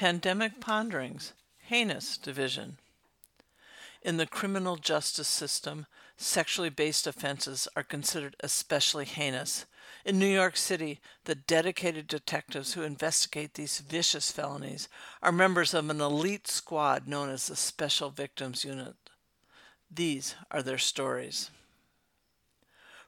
Pandemic Ponderings Heinous Division In the criminal justice system, sexually based offenses are considered especially heinous. In New York City, the dedicated detectives who investigate these vicious felonies are members of an elite squad known as the Special Victims Unit. These are their stories.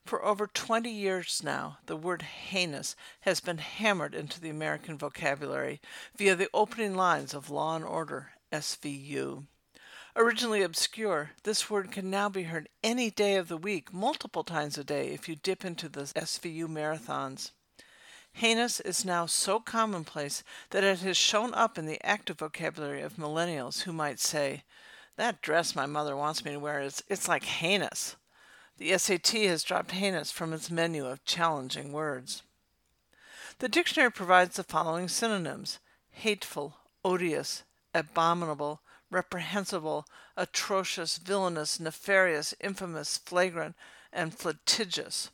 For over 20 years now, the word heinous has been hammered into the American vocabulary via the opening lines of Law and Order SVU. Originally obscure, this word can now be heard any day of the week, multiple times a day, if you dip into the SVU marathons. Heinous is now so commonplace that it has shown up in the active vocabulary of millennials who might say, That dress my mother wants me to wear is it's like heinous. The SAT has dropped heinous from its menu of challenging words. The dictionary provides the following synonyms hateful, odious, abominable, reprehensible, atrocious, villainous, nefarious, infamous, flagrant, and flagitious,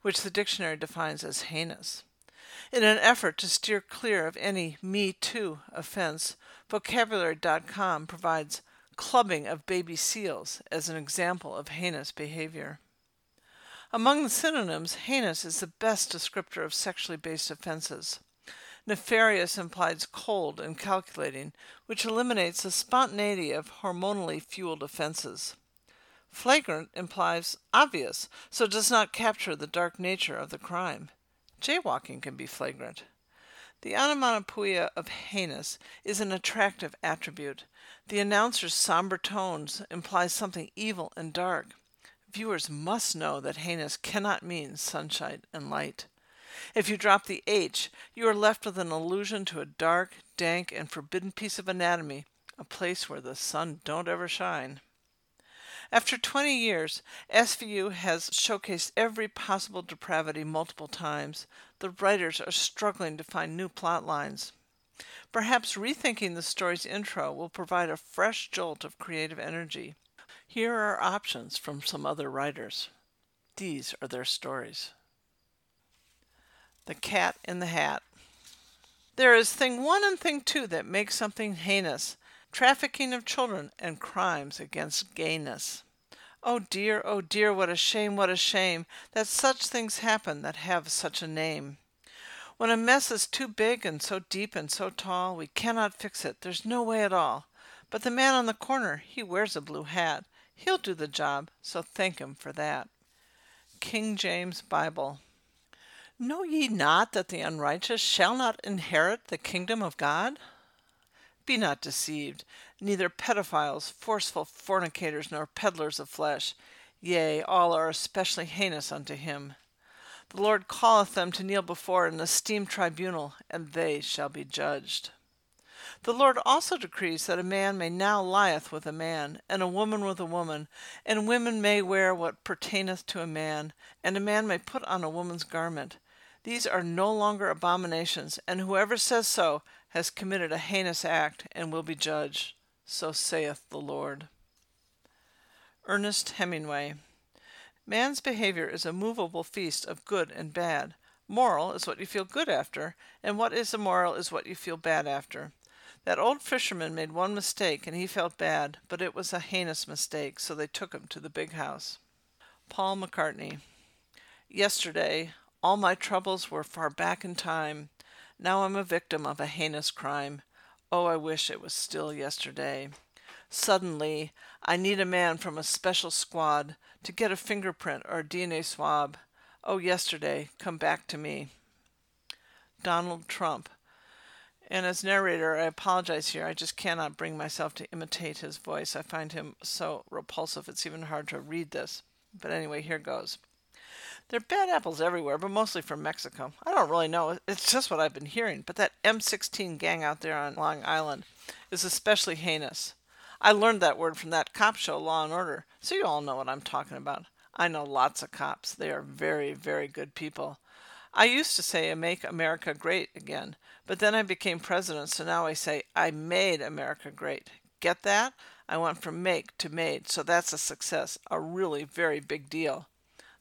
which the dictionary defines as heinous. In an effort to steer clear of any Me Too offense, Vocabulary.com provides clubbing of baby seals as an example of heinous behavior. Among the synonyms, heinous is the best descriptor of sexually based offenses. Nefarious implies cold and calculating, which eliminates the spontaneity of hormonally fueled offenses. Flagrant implies obvious, so does not capture the dark nature of the crime. Jaywalking can be flagrant. The onomatopoeia of heinous is an attractive attribute. The announcer's somber tones imply something evil and dark. Viewers must know that heinous cannot mean sunshine and light. If you drop the H, you are left with an allusion to a dark, dank, and forbidden piece of anatomy, a place where the sun don't ever shine. After 20 years, SVU has showcased every possible depravity multiple times. The writers are struggling to find new plot lines. Perhaps rethinking the story's intro will provide a fresh jolt of creative energy. Here are options from some other writers. These are their stories. The Cat in the Hat. There is thing one and thing two that make something heinous trafficking of children, and crimes against gayness. Oh dear, oh dear, what a shame, what a shame that such things happen that have such a name. When a mess is too big and so deep and so tall, we cannot fix it, there's no way at all. But the man on the corner, he wears a blue hat. He'll do the job, so thank him for that. King James Bible. Know ye not that the unrighteous shall not inherit the kingdom of God? Be not deceived, neither pedophiles, forceful fornicators, nor peddlers of flesh; yea, all are especially heinous unto him. The Lord calleth them to kneel before an esteemed tribunal, and they shall be judged. The Lord also decrees that a man may now lieth with a man, and a woman with a woman, and women may wear what pertaineth to a man, and a man may put on a woman's garment. These are no longer abominations, and whoever says so has committed a heinous act and will be judged. So saith the Lord. Ernest Hemingway. Man's behavior is a movable feast of good and bad. Moral is what you feel good after, and what is immoral is what you feel bad after. That old fisherman made one mistake, and he felt bad, but it was a heinous mistake, so they took him to the big house. Paul McCartney. Yesterday, all my troubles were far back in time. Now I'm a victim of a heinous crime. Oh, I wish it was still yesterday. Suddenly, I need a man from a special squad to get a fingerprint or a DNA swab. Oh, yesterday, come back to me. Donald Trump. And as narrator, I apologize here. I just cannot bring myself to imitate his voice. I find him so repulsive, it's even hard to read this. But anyway, here goes. There are bad apples everywhere, but mostly from Mexico. I don't really know. It's just what I've been hearing. But that M16 gang out there on Long Island is especially heinous. I learned that word from that cop show, Law and Order, so you all know what I'm talking about. I know lots of cops. They are very, very good people. I used to say make America great again, but then I became president, so now I say I made America great. Get that? I went from make to made, so that's a success, a really very big deal.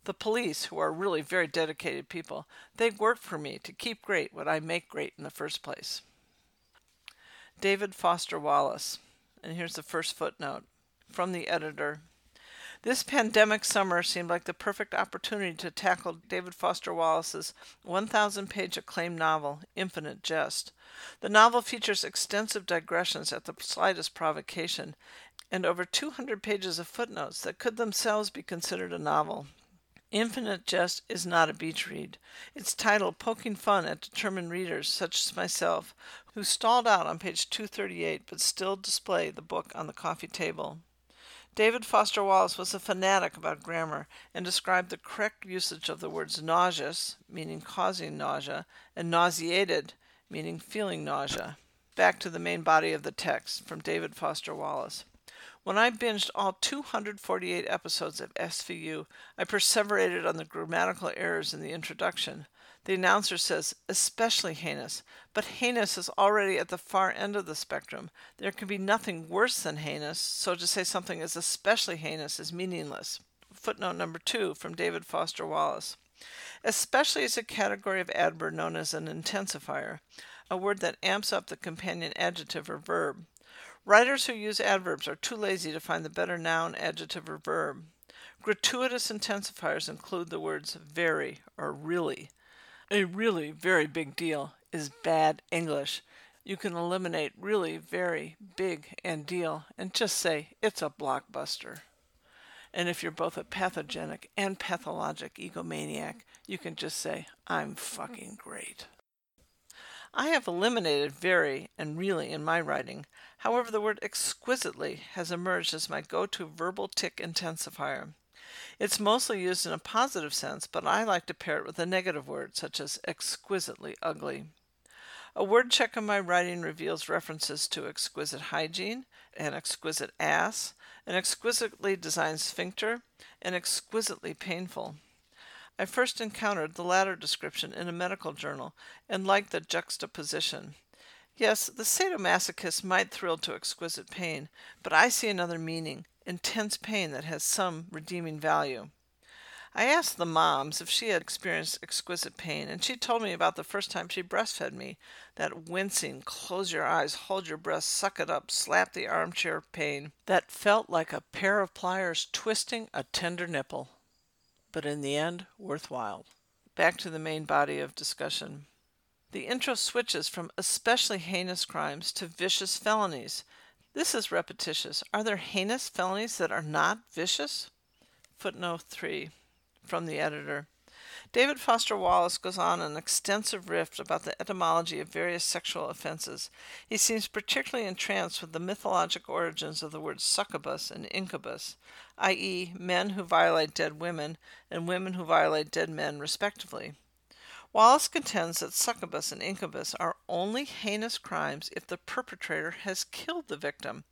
The police, who are really very dedicated people, they work for me to keep great what I make great in the first place. David Foster Wallace. And here's the first footnote from the editor. This pandemic summer seemed like the perfect opportunity to tackle David Foster Wallace's 1,000 page acclaimed novel, Infinite Jest. The novel features extensive digressions at the slightest provocation and over 200 pages of footnotes that could themselves be considered a novel. Infinite Jest is not a beach read. Its title poking fun at determined readers such as myself, who stalled out on page 238 but still display the book on the coffee table. David Foster Wallace was a fanatic about grammar and described the correct usage of the words nauseous, meaning causing nausea, and nauseated, meaning feeling nausea. Back to the main body of the text from David Foster Wallace. When I binged all 248 episodes of SVU, I perseverated on the grammatical errors in the introduction. The announcer says, especially heinous, but heinous is already at the far end of the spectrum. There can be nothing worse than heinous, so to say something is especially heinous is meaningless. Footnote number two from David Foster Wallace. Especially is a category of adverb known as an intensifier, a word that amps up the companion adjective or verb. Writers who use adverbs are too lazy to find the better noun, adjective, or verb. Gratuitous intensifiers include the words very or really. A really very big deal is bad English. You can eliminate really very big and deal and just say it's a blockbuster. And if you're both a pathogenic and pathologic egomaniac, you can just say, I'm fucking great. I have eliminated very and really in my writing. However, the word exquisitely has emerged as my go to verbal tic intensifier. It's mostly used in a positive sense, but I like to pair it with a negative word, such as exquisitely ugly. A word check of my writing reveals references to exquisite hygiene, an exquisite ass, an exquisitely designed sphincter, and exquisitely painful. I first encountered the latter description in a medical journal and liked the juxtaposition. Yes, the sadomasochist might thrill to exquisite pain, but I see another meaning, intense pain that has some redeeming value. I asked the moms if she had experienced exquisite pain, and she told me about the first time she breastfed me. That wincing, close your eyes, hold your breath, suck it up, slap the armchair pain that felt like a pair of pliers twisting a tender nipple. But in the end, worthwhile. Back to the main body of discussion. The intro switches from especially heinous crimes to vicious felonies. This is repetitious. Are there heinous felonies that are not vicious? Footnote 3 from the editor. David Foster Wallace goes on an extensive riff about the etymology of various sexual offenses. He seems particularly entranced with the mythologic origins of the words succubus and incubus, i.e., men who violate dead women and women who violate dead men, respectively. Wallace contends that succubus and incubus are only heinous crimes if the perpetrator has killed the victim.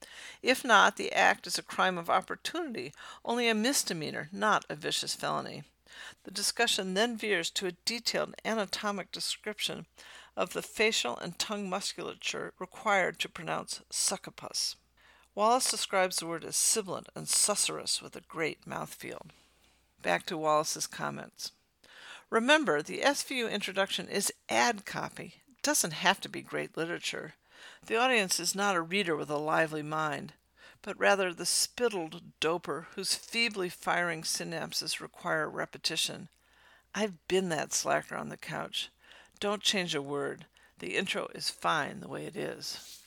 If not, the act is a crime of opportunity, only a misdemeanor, not a vicious felony. The discussion then veers to a detailed anatomic description of the facial and tongue musculature required to pronounce succubus. Wallace describes the word as sibilant and susurrus with a great mouthfeel. Back to Wallace's comments. Remember, the SVU introduction is ad copy. It doesn't have to be great literature. The audience is not a reader with a lively mind, but rather the spittled doper whose feebly firing synapses require repetition. I've been that slacker on the couch. Don't change a word. The intro is fine the way it is.